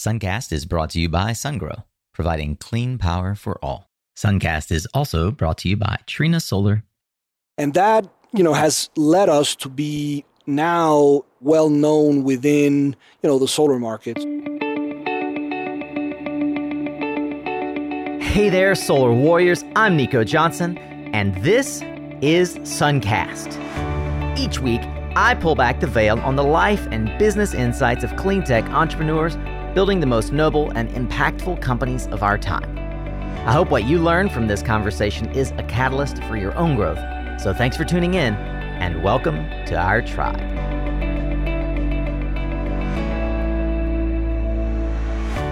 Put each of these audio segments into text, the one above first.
Suncast is brought to you by SunGrow, providing clean power for all. Suncast is also brought to you by Trina Solar. And that, you know, has led us to be now well known within, you know, the solar market. Hey there, solar warriors. I'm Nico Johnson, and this is Suncast. Each week, I pull back the veil on the life and business insights of clean tech entrepreneurs building the most noble and impactful companies of our time. I hope what you learn from this conversation is a catalyst for your own growth. So thanks for tuning in, and welcome to our tribe.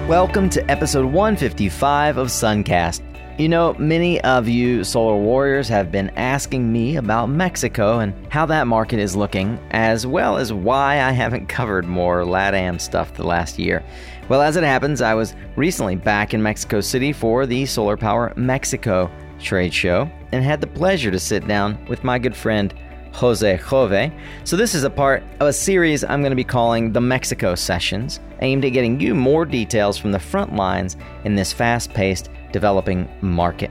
Welcome to episode 155 of Suncast. You know, many of you solar warriors have been asking me about Mexico and how that market is looking, as well as why I haven't covered more LATAM stuff the last year. Well, as it happens, I was recently back in Mexico City for the Solar Power Mexico trade show and had the pleasure to sit down with my good friend Jose Jove. So, this is a part of a series I'm going to be calling the Mexico Sessions, aimed at getting you more details from the front lines in this fast paced developing market.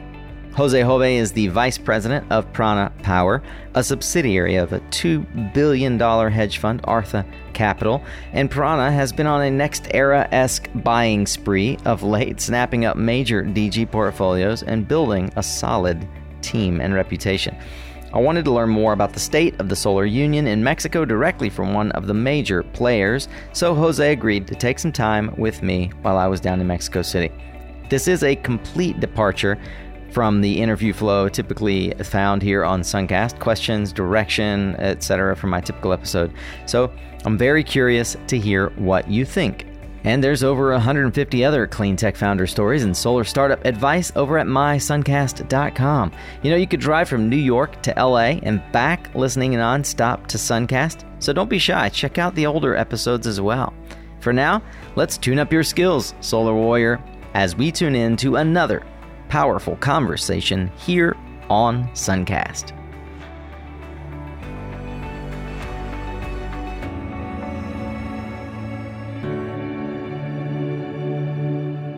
Jose Jove is the vice president of Prana Power, a subsidiary of a $2 billion hedge fund, Artha Capital, and Prana has been on a NextEra esque buying spree of late, snapping up major DG portfolios and building a solid team and reputation. I wanted to learn more about the state of the solar union in Mexico directly from one of the major players, so Jose agreed to take some time with me while I was down in Mexico City. This is a complete departure from the interview flow typically found here on Suncast questions, direction, etc., from my typical episode. So I'm very curious to hear what you think. And there's over 150 other clean tech founder stories and solar startup advice over at mysuncast.com. You know, you could drive from New York to LA and back listening nonstop to Suncast. So don't be shy, check out the older episodes as well. For now, let's tune up your skills, Solar Warrior, as we tune in to another powerful conversation here on Suncast.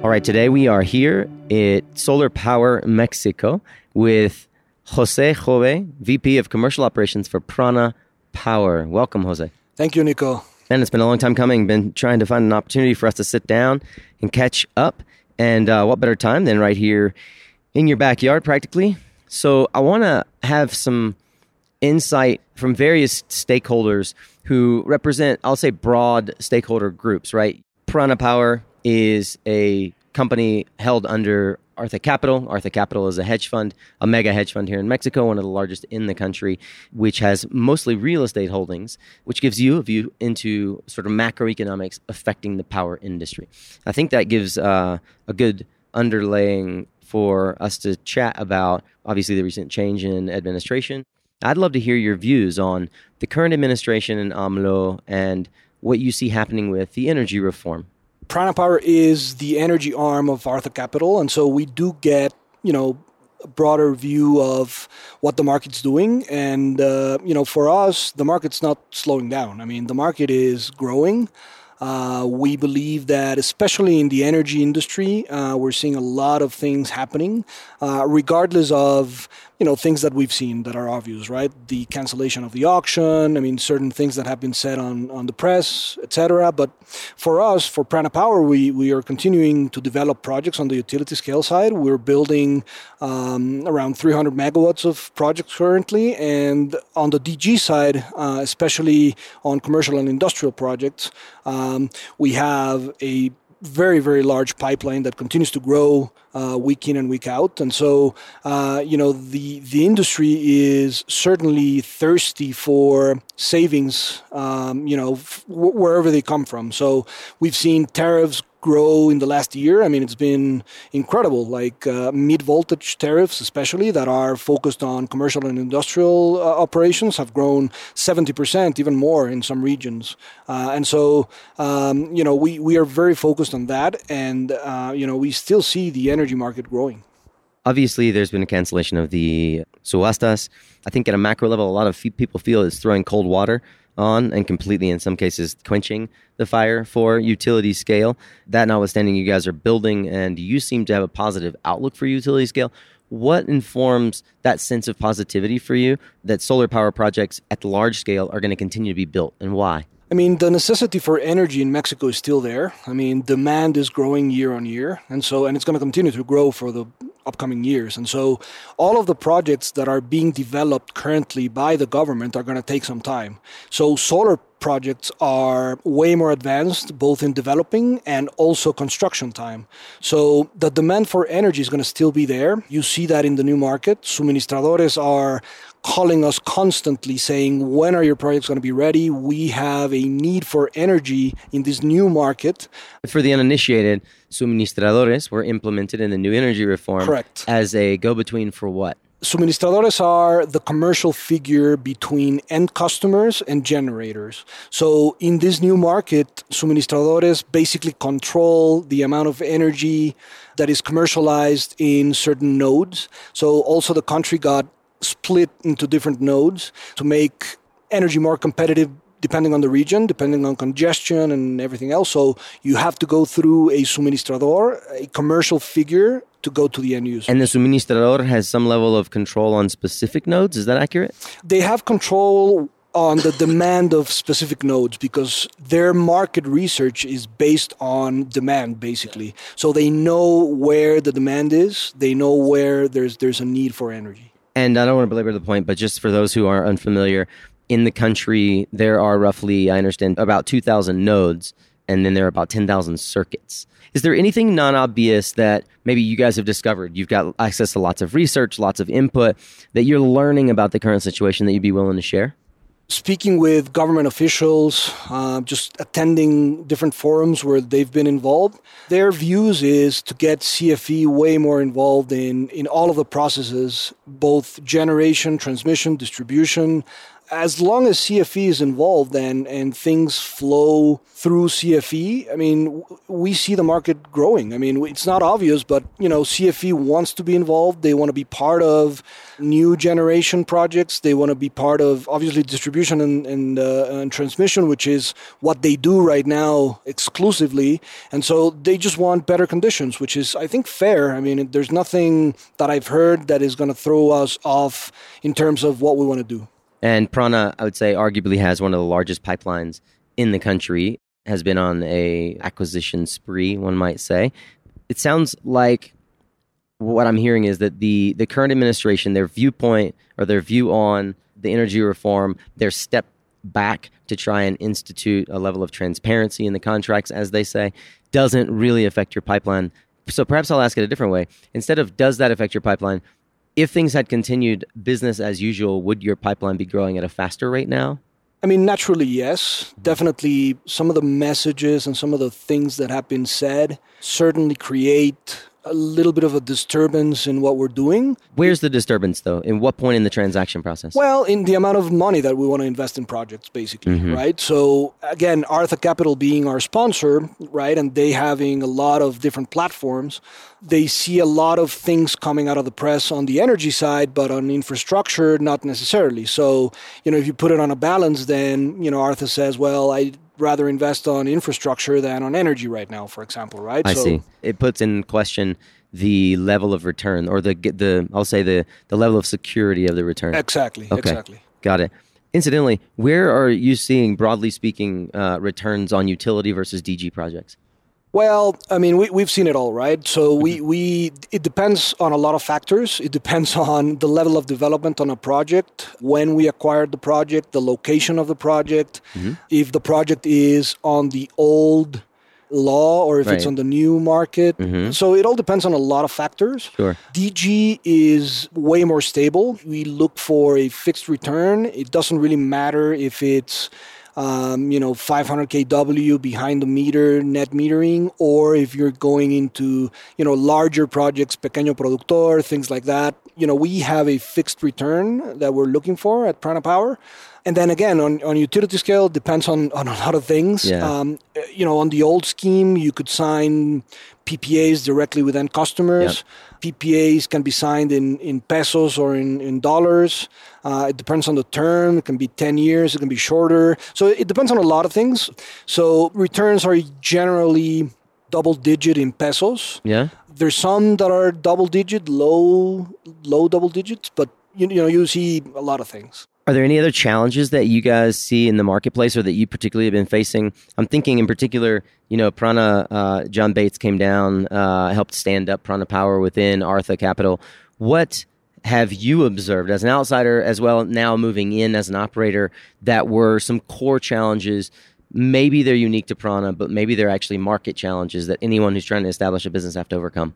All right, today we are here at Solar Power Mexico with Jose Jove, VP of Commercial Operations for Prana Power. Welcome, Jose. Thank you, Nico. And it's been a long time coming. Been trying to find an opportunity for us to sit down and catch up. And uh, what better time than right here in your backyard, practically? So I want to have some insight from various stakeholders who represent, I'll say, broad stakeholder groups, right? Prana Power is a company held under Artha Capital. Artha Capital is a hedge fund, a mega hedge fund here in Mexico, one of the largest in the country, which has mostly real estate holdings, which gives you a view into sort of macroeconomics affecting the power industry. I think that gives uh, a good underlaying for us to chat about, obviously, the recent change in administration. I'd love to hear your views on the current administration in AMLO and what you see happening with the energy reform Prana Power is the energy arm of Artha Capital, and so we do get you know a broader view of what the market's doing. And uh, you know, for us, the market's not slowing down. I mean, the market is growing. Uh, we believe that, especially in the energy industry, uh, we're seeing a lot of things happening, uh, regardless of you know things that we've seen that are obvious, right? The cancellation of the auction. I mean, certain things that have been said on on the press, etc. But for us, for Prana Power, we we are continuing to develop projects on the utility scale side. We're building um, around 300 megawatts of projects currently, and on the DG side, uh, especially on commercial and industrial projects, um, we have a very very large pipeline that continues to grow uh, week in and week out. And so uh, you know the the industry is certainly thirsty for savings um, you know f- wherever they come from. So we've seen tariffs grow in the last year. I mean, it's been incredible. Like uh, mid voltage tariffs, especially that are focused on commercial and industrial uh, operations, have grown 70%, even more in some regions. Uh, and so, um, you know, we, we are very focused on that. And, uh, you know, we still see the energy market growing. Obviously, there's been a cancellation of the subastas. I think at a macro level, a lot of people feel it's throwing cold water on and completely, in some cases, quenching the fire for utility scale. That notwithstanding, you guys are building and you seem to have a positive outlook for utility scale. What informs that sense of positivity for you that solar power projects at the large scale are going to continue to be built and why? I mean, the necessity for energy in Mexico is still there. I mean, demand is growing year on year, and so and it's going to continue to grow for the upcoming years. And so, all of the projects that are being developed currently by the government are going to take some time. So, solar projects are way more advanced, both in developing and also construction time. So, the demand for energy is going to still be there. You see that in the new market. Suministradores are calling us constantly saying, when are your projects going to be ready? We have a need for energy in this new market. For the uninitiated, suministradores were implemented in the new energy reform Correct. as a go between for what? Suministradores are the commercial figure between end customers and generators. So, in this new market, suministradores basically control the amount of energy that is commercialized in certain nodes. So, also the country got split into different nodes to make energy more competitive depending on the region, depending on congestion and everything else. So you have to go through a suministrador, a commercial figure to go to the end user. And the suministrador has some level of control on specific nodes. Is that accurate? They have control on the demand of specific nodes because their market research is based on demand basically. So they know where the demand is, they know where there's there's a need for energy. And I don't want to belabor the point, but just for those who are unfamiliar, in the country, there are roughly, I understand, about 2,000 nodes, and then there are about 10,000 circuits. Is there anything non obvious that maybe you guys have discovered? You've got access to lots of research, lots of input that you're learning about the current situation that you'd be willing to share? Speaking with government officials, uh, just attending different forums where they've been involved, their views is to get CFE way more involved in, in all of the processes, both generation, transmission, distribution, as long as CFE is involved and, and things flow through CFE, I mean, we see the market growing. I mean, it's not obvious, but you know, CFE wants to be involved. They want to be part of new generation projects. They want to be part of obviously distribution and and, uh, and transmission, which is what they do right now exclusively. And so they just want better conditions, which is I think fair. I mean, there's nothing that I've heard that is going to throw us off in terms of what we want to do. And Prana, I would say, arguably has one of the largest pipelines in the country. Has been on a acquisition spree, one might say. It sounds like what I'm hearing is that the the current administration, their viewpoint or their view on the energy reform, their step back to try and institute a level of transparency in the contracts, as they say, doesn't really affect your pipeline. So perhaps I'll ask it a different way. Instead of does that affect your pipeline, if things had continued business as usual, would your pipeline be growing at a faster rate now? I mean, naturally, yes. Definitely, some of the messages and some of the things that have been said certainly create a little bit of a disturbance in what we're doing. Where's the disturbance, though? In what point in the transaction process? Well, in the amount of money that we want to invest in projects, basically, mm-hmm. right? So, again, Artha Capital being our sponsor, right, and they having a lot of different platforms, they see a lot of things coming out of the press on the energy side, but on infrastructure, not necessarily. So, you know, if you put it on a balance, then, you know, Artha says, well, I rather invest on infrastructure than on energy right now, for example, right? I so, see. It puts in question the level of return or the the I'll say the the level of security of the return. Exactly. Okay. Exactly. Got it. Incidentally, where are you seeing, broadly speaking, uh, returns on utility versus DG projects? Well, I mean, we, we've seen it all, right? So we, mm-hmm. we it depends on a lot of factors. It depends on the level of development on a project, when we acquired the project, the location of the project, mm-hmm. if the project is on the old law or if right. it's on the new market. Mm-hmm. So it all depends on a lot of factors. Sure. DG is way more stable. We look for a fixed return. It doesn't really matter if it's um, you know, 500 kW behind the meter net metering, or if you're going into, you know, larger projects, pequeño productor, things like that. You know, we have a fixed return that we're looking for at Prana Power. And then again, on, on utility scale, it depends on, on a lot of things. Yeah. Um, you know, on the old scheme, you could sign PPAs directly with end customers. PPAs can be signed in, in pesos or in, in dollars. Uh, it depends on the term. It can be 10 years, it can be shorter. So it depends on a lot of things. So returns are generally double digit in pesos. Yeah. There's some that are double digit, low low double digits, but you, you know you see a lot of things. Are there any other challenges that you guys see in the marketplace or that you particularly have been facing? I'm thinking in particular, you know, Prana, uh, John Bates came down, uh, helped stand up Prana Power within Artha Capital. What have you observed as an outsider, as well now moving in as an operator, that were some core challenges? Maybe they're unique to Prana, but maybe they're actually market challenges that anyone who's trying to establish a business have to overcome.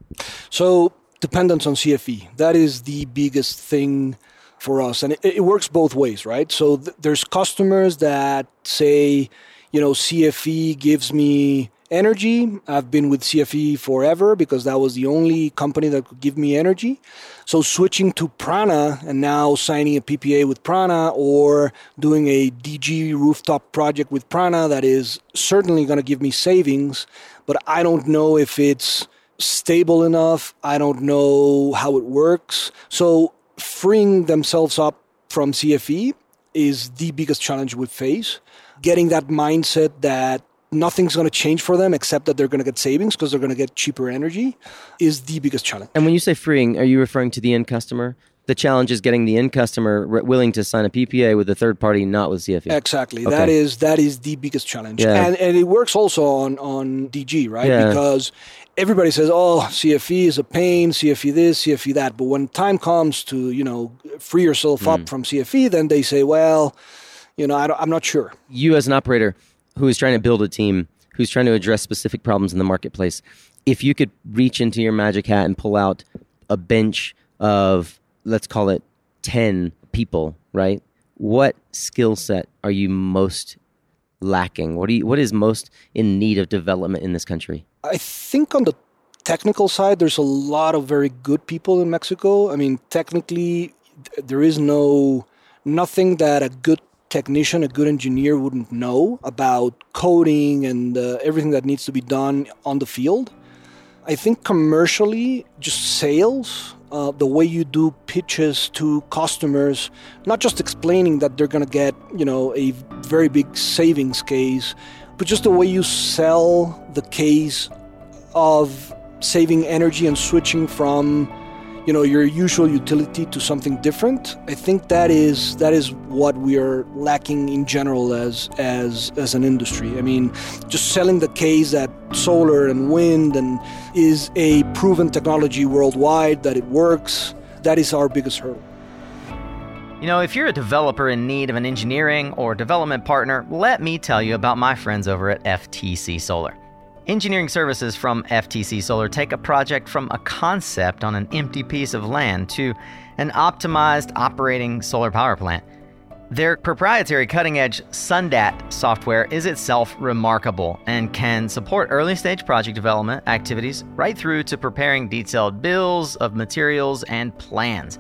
So dependence on CFE that is the biggest thing for us, and it, it works both ways, right? So th- there's customers that say, you know, CFE gives me energy. I've been with CFE forever because that was the only company that could give me energy. So switching to Prana and now signing a PPA with Prana or doing a DG rooftop project with Prana that is certainly going to give me savings, but I don't know if it's stable enough. I don't know how it works. So freeing themselves up from CFE is the biggest challenge we face. Getting that mindset that nothing's going to change for them except that they're going to get savings because they're going to get cheaper energy is the biggest challenge. And when you say freeing, are you referring to the end customer? The challenge is getting the end customer re- willing to sign a PPA with a third party, not with CFE. Exactly. Okay. That is that is the biggest challenge. Yeah. And and it works also on on DG, right? Yeah. Because everybody says, "Oh, CFE is a pain, CFE this, CFE that." But when time comes to, you know, free yourself Mm. up from CFE, then they say, "Well, you know, I I'm not sure." you as an operator who is trying to build a team, who's trying to address specific problems in the marketplace, if you could reach into your magic hat and pull out a bench of, let's call it 10 people, right? What skill set are you most lacking? What, do you, what is most in need of development in this country? I think on the technical side, there's a lot of very good people in Mexico. I mean, technically, there is no nothing that a good technician, a good engineer wouldn't know about coding and uh, everything that needs to be done on the field. I think commercially, just sales, uh, the way you do pitches to customers, not just explaining that they're going to get, you know, a very big savings case, but just the way you sell the case of saving energy and switching from you know your usual utility to something different. I think that is that is what we are lacking in general as as as an industry. I mean just selling the case that solar and wind and is a proven technology worldwide that it works that is our biggest hurdle You know, if you're a developer in need of an engineering or development partner, let me tell you about my friends over at FTC Solar. Engineering services from FTC Solar take a project from a concept on an empty piece of land to an optimized operating solar power plant. Their proprietary cutting edge Sundat software is itself remarkable and can support early stage project development activities right through to preparing detailed bills of materials and plans.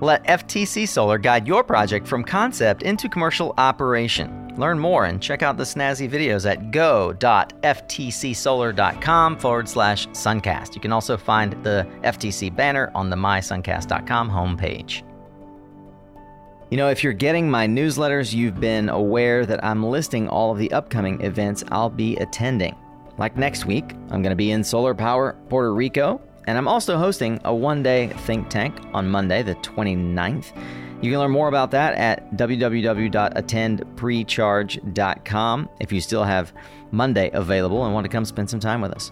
Let FTC Solar guide your project from concept into commercial operation. Learn more and check out the snazzy videos at go.ftcsolar.com forward slash suncast. You can also find the FTC banner on the mysuncast.com homepage. You know, if you're getting my newsletters, you've been aware that I'm listing all of the upcoming events I'll be attending. Like next week, I'm going to be in Solar Power, Puerto Rico, and I'm also hosting a one day think tank on Monday, the 29th. You can learn more about that at www.attendprecharge.com if you still have Monday available and want to come spend some time with us.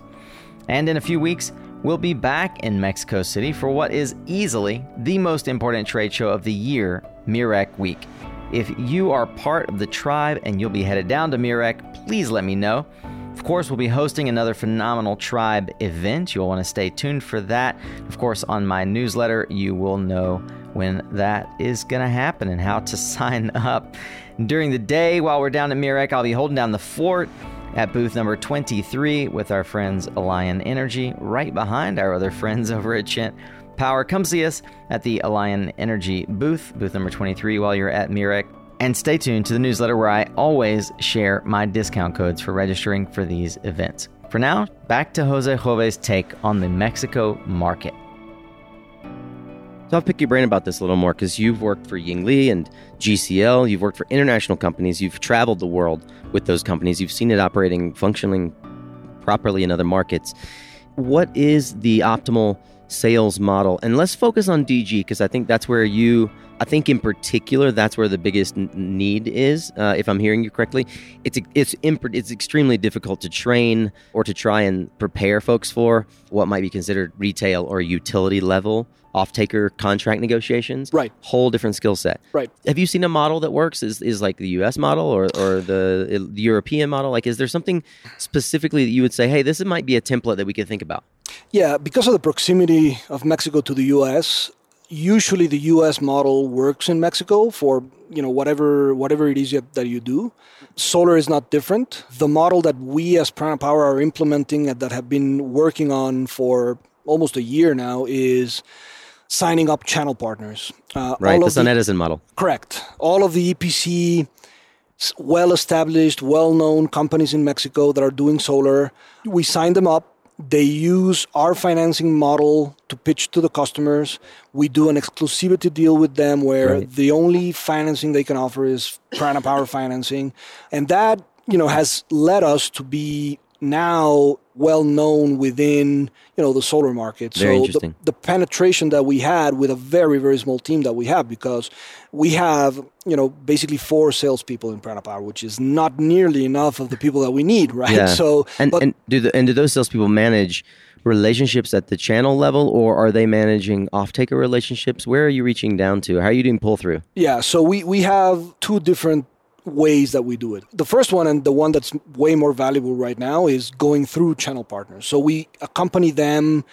And in a few weeks, we'll be back in Mexico City for what is easily the most important trade show of the year, Mirec Week. If you are part of the tribe and you'll be headed down to Mirec, please let me know. Of course, we'll be hosting another phenomenal tribe event. You'll want to stay tuned for that. Of course, on my newsletter, you will know when that is going to happen and how to sign up. During the day, while we're down at Mirec, I'll be holding down the fort at booth number 23 with our friends Allion Energy, right behind our other friends over at Chint Power. Come see us at the Allion Energy booth, booth number 23, while you're at Mirec. And stay tuned to the newsletter where I always share my discount codes for registering for these events. For now, back to Jose Jove's take on the Mexico market. So I'll pick your brain about this a little more because you've worked for Yingli and GCL. You've worked for international companies. You've traveled the world with those companies. You've seen it operating, functioning properly in other markets. What is the optimal sales model? And let's focus on DG because I think that's where you, I think in particular, that's where the biggest need is. Uh, if I'm hearing you correctly, it's it's imp- it's extremely difficult to train or to try and prepare folks for what might be considered retail or utility level off-taker contract negotiations. Right. Whole different skill set. Right. Have you seen a model that works? Is is like the U.S. model or or the, the European model? Like, is there something specifically that you would say, hey, this might be a template that we could think about? Yeah, because of the proximity of Mexico to the U.S., usually the U.S. model works in Mexico for you know whatever whatever it is that you do. Solar is not different. The model that we as Prana Power are implementing and that have been working on for almost a year now is signing up channel partners. Uh, right, the Sun Edison model. Correct. All of the EPC well established, well known companies in Mexico that are doing solar, we sign them up they use our financing model to pitch to the customers. We do an exclusivity deal with them where right. the only financing they can offer is Prana Power financing. And that, you know, has led us to be now well known within you know the solar market. Very so the, the, penetration that we had with a very very small team that we have because we have you know basically four salespeople in Prana Power, which is not nearly enough of the people that we need, right? Yeah. So and, but, and do the, and do those salespeople manage? relationships at the channel level or are they managing off-taker relationships where are you reaching down to how are you doing pull through yeah so we we have two different ways that we do it. The first one, and the one that's way more valuable right now, is going through channel partners. So we accompany them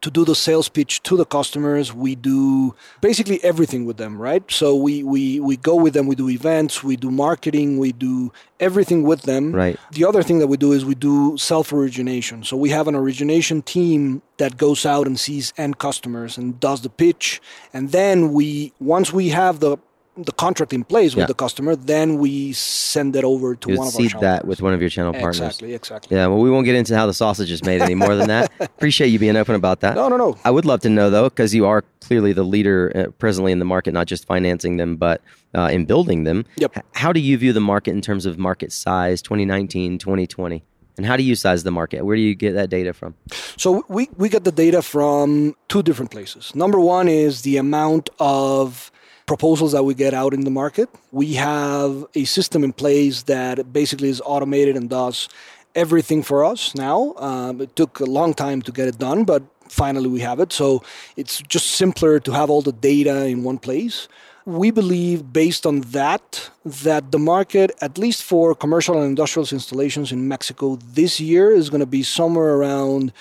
to do the sales pitch to the customers. We do basically everything with them, right? So we, we, we go with them, we do events, we do marketing, we do everything with them. Right. The other thing that we do is we do self origination. So we have an origination team that goes out and sees end customers and does the pitch. And then we, once we have the the contract in place with yeah. the customer, then we send it over to you one of our channel that with one of your channel partners. Exactly, exactly. Yeah, well, we won't get into how the sausage is made any more than that. Appreciate you being open about that. No, no, no. I would love to know though, because you are clearly the leader uh, presently in the market, not just financing them, but uh, in building them. Yep. how do you view the market in terms of market size, 2019, 2020? And how do you size the market? Where do you get that data from? So we, we get the data from two different places. Number one is the amount of proposals that we get out in the market. We have a system in place that basically is automated and does everything for us now. Um, it took a long time to get it done, but finally we have it. So it's just simpler to have all the data in one place. We believe, based on that, that the market, at least for commercial and industrial installations in Mexico this year, is going to be somewhere around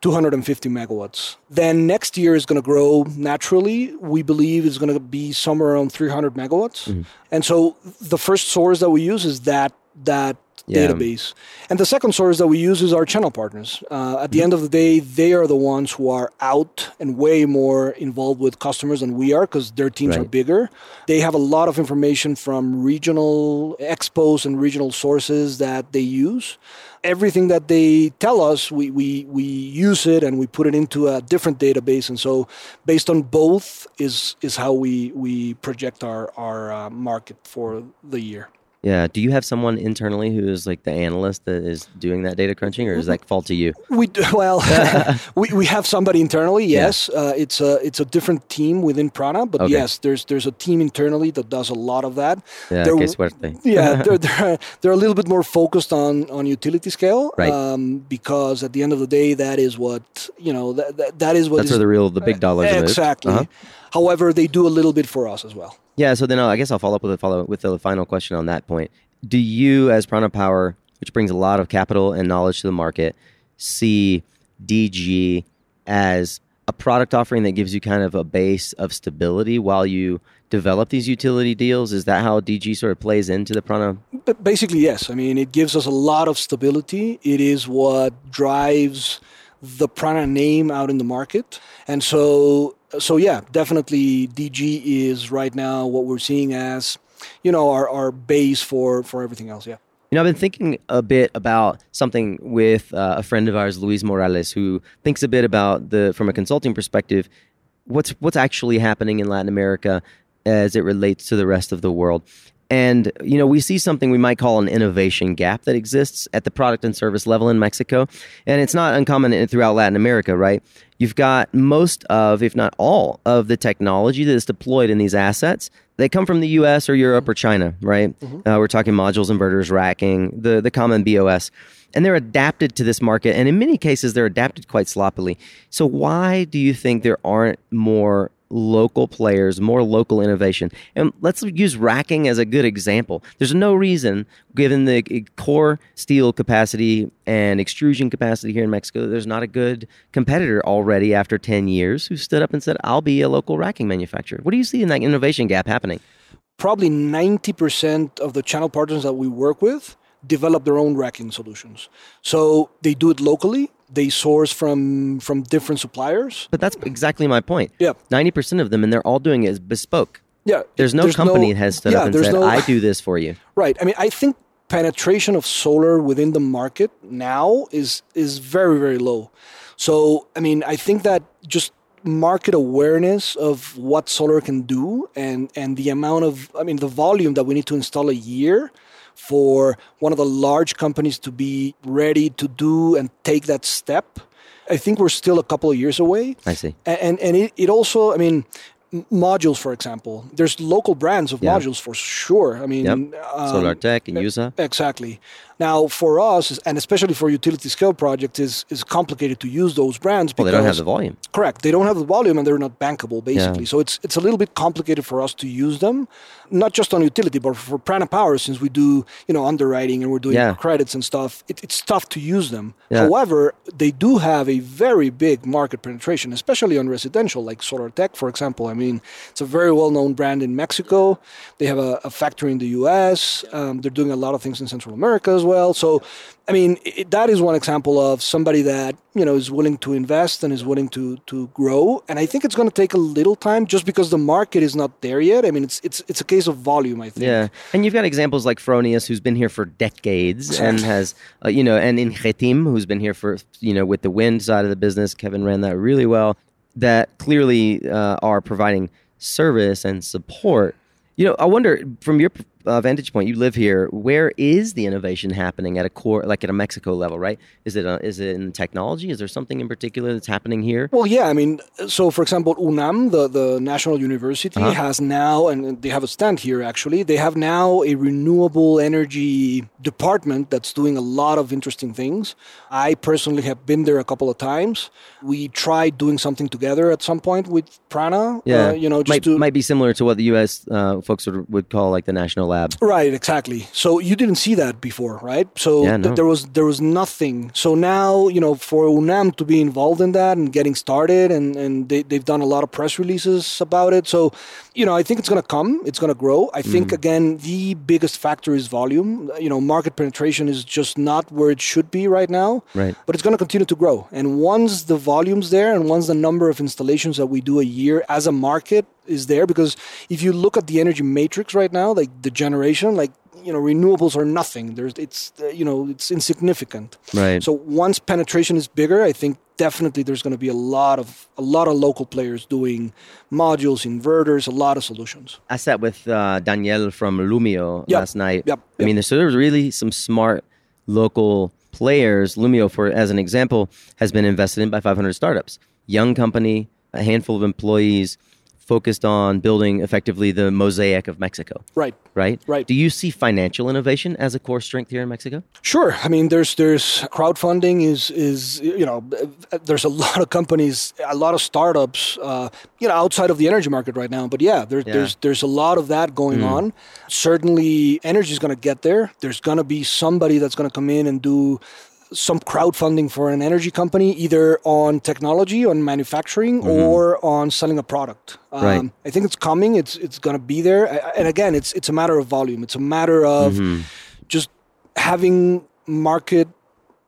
250 megawatts. Then next year is going to grow naturally. We believe is going to be somewhere around 300 megawatts. Mm-hmm. And so the first source that we use is that that yeah. database. And the second source that we use is our channel partners. Uh, at the mm-hmm. end of the day, they are the ones who are out and way more involved with customers than we are because their teams right. are bigger. They have a lot of information from regional expos and regional sources that they use everything that they tell us, we, we, we use it and we put it into a different database. And so, based on both, is is how we we project our our uh, market for the year. Yeah. Do you have someone internally who is like the analyst that is doing that data crunching, or does that fall to you? We do, well, we, we have somebody internally. Yes, yeah. uh, it's a it's a different team within Prana, but okay. yes, there's there's a team internally that does a lot of that. Yeah, they're, yeah, they're, they're they're a little bit more focused on on utility scale, right? Um, because at the end of the day, that is what you know that that, that is what that's is, where the real the big dollars are. exactly. Uh-huh. However, they do a little bit for us as well. Yeah, so then I'll, I guess I'll follow up with a follow with the final question on that point. Do you, as Prana Power, which brings a lot of capital and knowledge to the market, see DG as a product offering that gives you kind of a base of stability while you develop these utility deals? Is that how DG sort of plays into the Prana? Basically, yes. I mean, it gives us a lot of stability. It is what drives the Prana name out in the market. And so so yeah, definitely DG is right now what we're seeing as you know our, our base for for everything else. Yeah. You know, I've been thinking a bit about something with uh, a friend of ours, Luis Morales, who thinks a bit about the from a consulting perspective, what's what's actually happening in Latin America as it relates to the rest of the world. And, you know, we see something we might call an innovation gap that exists at the product and service level in Mexico. And it's not uncommon throughout Latin America, right? You've got most of, if not all, of the technology that is deployed in these assets. They come from the US or Europe or China, right? Mm-hmm. Uh, we're talking modules, inverters, racking, the, the common BOS. And they're adapted to this market. And in many cases, they're adapted quite sloppily. So, why do you think there aren't more local players, more local innovation. And let's use racking as a good example. There's no reason, given the core steel capacity and extrusion capacity here in Mexico, there's not a good competitor already after 10 years who stood up and said, I'll be a local racking manufacturer. What do you see in that innovation gap happening? Probably 90% of the channel partners that we work with develop their own racking solutions. So they do it locally they source from from different suppliers. But that's exactly my point. Yeah, ninety percent of them, and they're all doing it bespoke. Yeah, there's no there's company no, that has stood yeah, up and said, no, "I do this for you." Right. I mean, I think penetration of solar within the market now is is very very low. So, I mean, I think that just market awareness of what solar can do and and the amount of I mean the volume that we need to install a year for one of the large companies to be ready to do and take that step. I think we're still a couple of years away. I see. And and it, it also, I mean, modules, for example. There's local brands of yeah. modules for sure. I mean, yep. um, Solartec and USA. Exactly. Now, for us, and especially for utility scale projects, is is complicated to use those brands. Because, well, they don't have the volume. Correct. They don't have the volume, and they're not bankable, basically. Yeah. So it's it's a little bit complicated for us to use them, not just on utility, but for Prana Power, since we do you know underwriting and we're doing yeah. credits and stuff. It, it's tough to use them. Yeah. However, they do have a very big market penetration, especially on residential, like Solartec, for example. I mean, it's a very well known brand in Mexico. They have a, a factory in the U.S. Um, they're doing a lot of things in Central America as well well. So, I mean, it, that is one example of somebody that you know is willing to invest and is willing to to grow. And I think it's going to take a little time, just because the market is not there yet. I mean, it's it's it's a case of volume. I think. Yeah, and you've got examples like Fronius, who's been here for decades and has uh, you know, and Ingeteam, who's been here for you know with the wind side of the business. Kevin ran that really well. That clearly uh, are providing service and support. You know, I wonder from your uh, vantage point, you live here. Where is the innovation happening at a core, like at a Mexico level, right? Is it a, uh, is it in technology? Is there something in particular that's happening here? Well, yeah. I mean, so for example, UNAM, the the national university, uh-huh. has now, and they have a stand here actually. They have now a renewable energy department that's doing a lot of interesting things. I personally have been there a couple of times. We tried doing something together at some point with Prana. Yeah, uh, you know, might, to, might be similar to what the U.S. Uh, folks would, would call like the national lab. Right, exactly. So you didn't see that before, right? So yeah, no. th- there was there was nothing. So now you know for UNAM to be involved in that and getting started, and and they they've done a lot of press releases about it. So you know I think it's going to come. It's going to grow. I think mm. again the biggest factor is volume. You know market penetration is just not where it should be right now. Right. But it's going to continue to grow. And once the volume's there, and once the number of installations that we do a year as a market is there because if you look at the energy matrix right now, like the generation, like you know renewables are nothing. There's it's uh, you know it's insignificant. Right. So once penetration is bigger, I think definitely there's going to be a lot of a lot of local players doing modules, inverters, a lot of solutions. I sat with uh, Daniel from Lumio yep. last night. Yep. I mean, so there's really some smart local players. Lumio, for as an example, has been invested in by 500 startups. Young company, a handful of employees focused on building effectively the mosaic of Mexico. Right. Right. Right. Do you see financial innovation as a core strength here in Mexico? Sure. I mean, there's there's crowdfunding is is you know there's a lot of companies, a lot of startups, uh, you know, outside of the energy market right now. But yeah, there, yeah. there's there's a lot of that going mm. on. Certainly, energy is going to get there. There's going to be somebody that's going to come in and do some crowdfunding for an energy company, either on technology, on manufacturing, mm-hmm. or on selling a product. Um, right. I think it's coming. It's it's going to be there. And again, it's it's a matter of volume. It's a matter of mm-hmm. just having market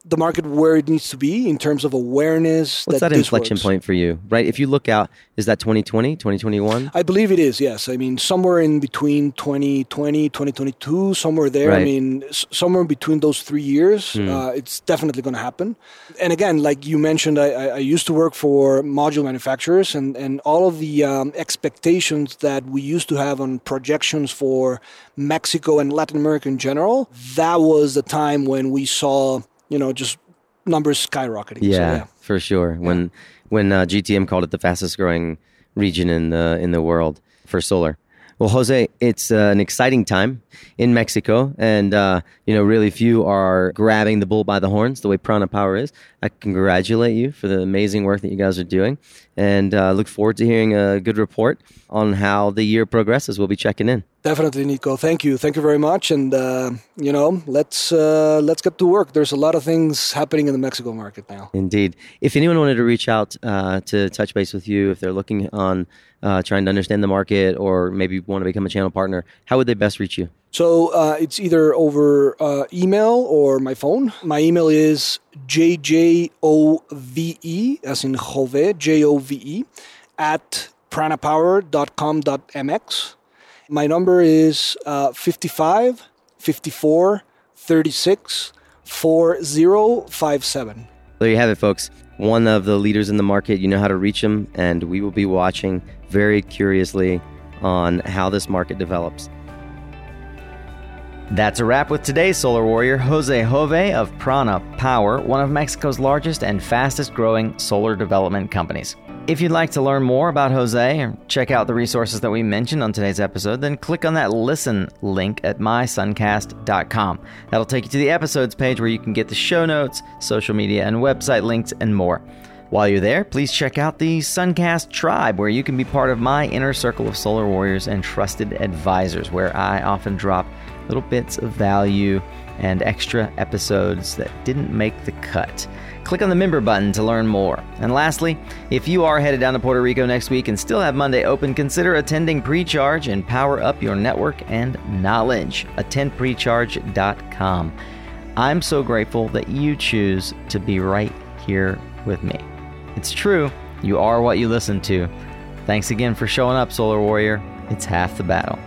the market where it needs to be in terms of awareness. What's that, that, inflection works. point for you, right? If you look out, is that 2020, 2021? I believe it is, yes. I mean, somewhere in between 2020, 2022, somewhere there. Right. I mean, s- somewhere between those three years, mm. uh, it's definitely going to happen. And again, like you mentioned, I, I, used to work for module manufacturers, and, and all of the um, expectations that we used to have on projections for Mexico and Latin America in general, that was the time when we saw you know, just numbers skyrocketing. Yeah, so, yeah. for sure. Yeah. When when uh, GTM called it the fastest growing region in the in the world for solar. Well, Jose, it's uh, an exciting time in Mexico, and uh, you know, really few are grabbing the bull by the horns the way Prana Power is. I congratulate you for the amazing work that you guys are doing, and uh, look forward to hearing a good report on how the year progresses. We'll be checking in. Definitely, Nico. Thank you. Thank you very much. And uh, you know, let's uh, let's get to work. There's a lot of things happening in the Mexico market now. Indeed. If anyone wanted to reach out uh, to touch base with you, if they're looking on uh, trying to understand the market or maybe want to become a channel partner, how would they best reach you? So uh, it's either over uh, email or my phone. My email is jjove, as in Jove, J-O-V-E, at pranapower.com.mx. My number is uh, 55 54 36 4057. There you have it, folks one of the leaders in the market. You know how to reach them, and we will be watching very curiously on how this market develops. That's a wrap with today's Solar Warrior, Jose Jove of Prana Power, one of Mexico's largest and fastest growing solar development companies. If you'd like to learn more about Jose or check out the resources that we mentioned on today's episode, then click on that listen link at mysuncast.com. That'll take you to the episodes page where you can get the show notes, social media, and website links, and more. While you're there, please check out the Suncast Tribe, where you can be part of my inner circle of solar warriors and trusted advisors, where I often drop little bits of value and extra episodes that didn't make the cut. Click on the member button to learn more. And lastly, if you are headed down to Puerto Rico next week and still have Monday open, consider attending Precharge and power up your network and knowledge. AttendPrecharge.com. I'm so grateful that you choose to be right here with me. It's true, you are what you listen to. Thanks again for showing up, Solar Warrior. It's half the battle.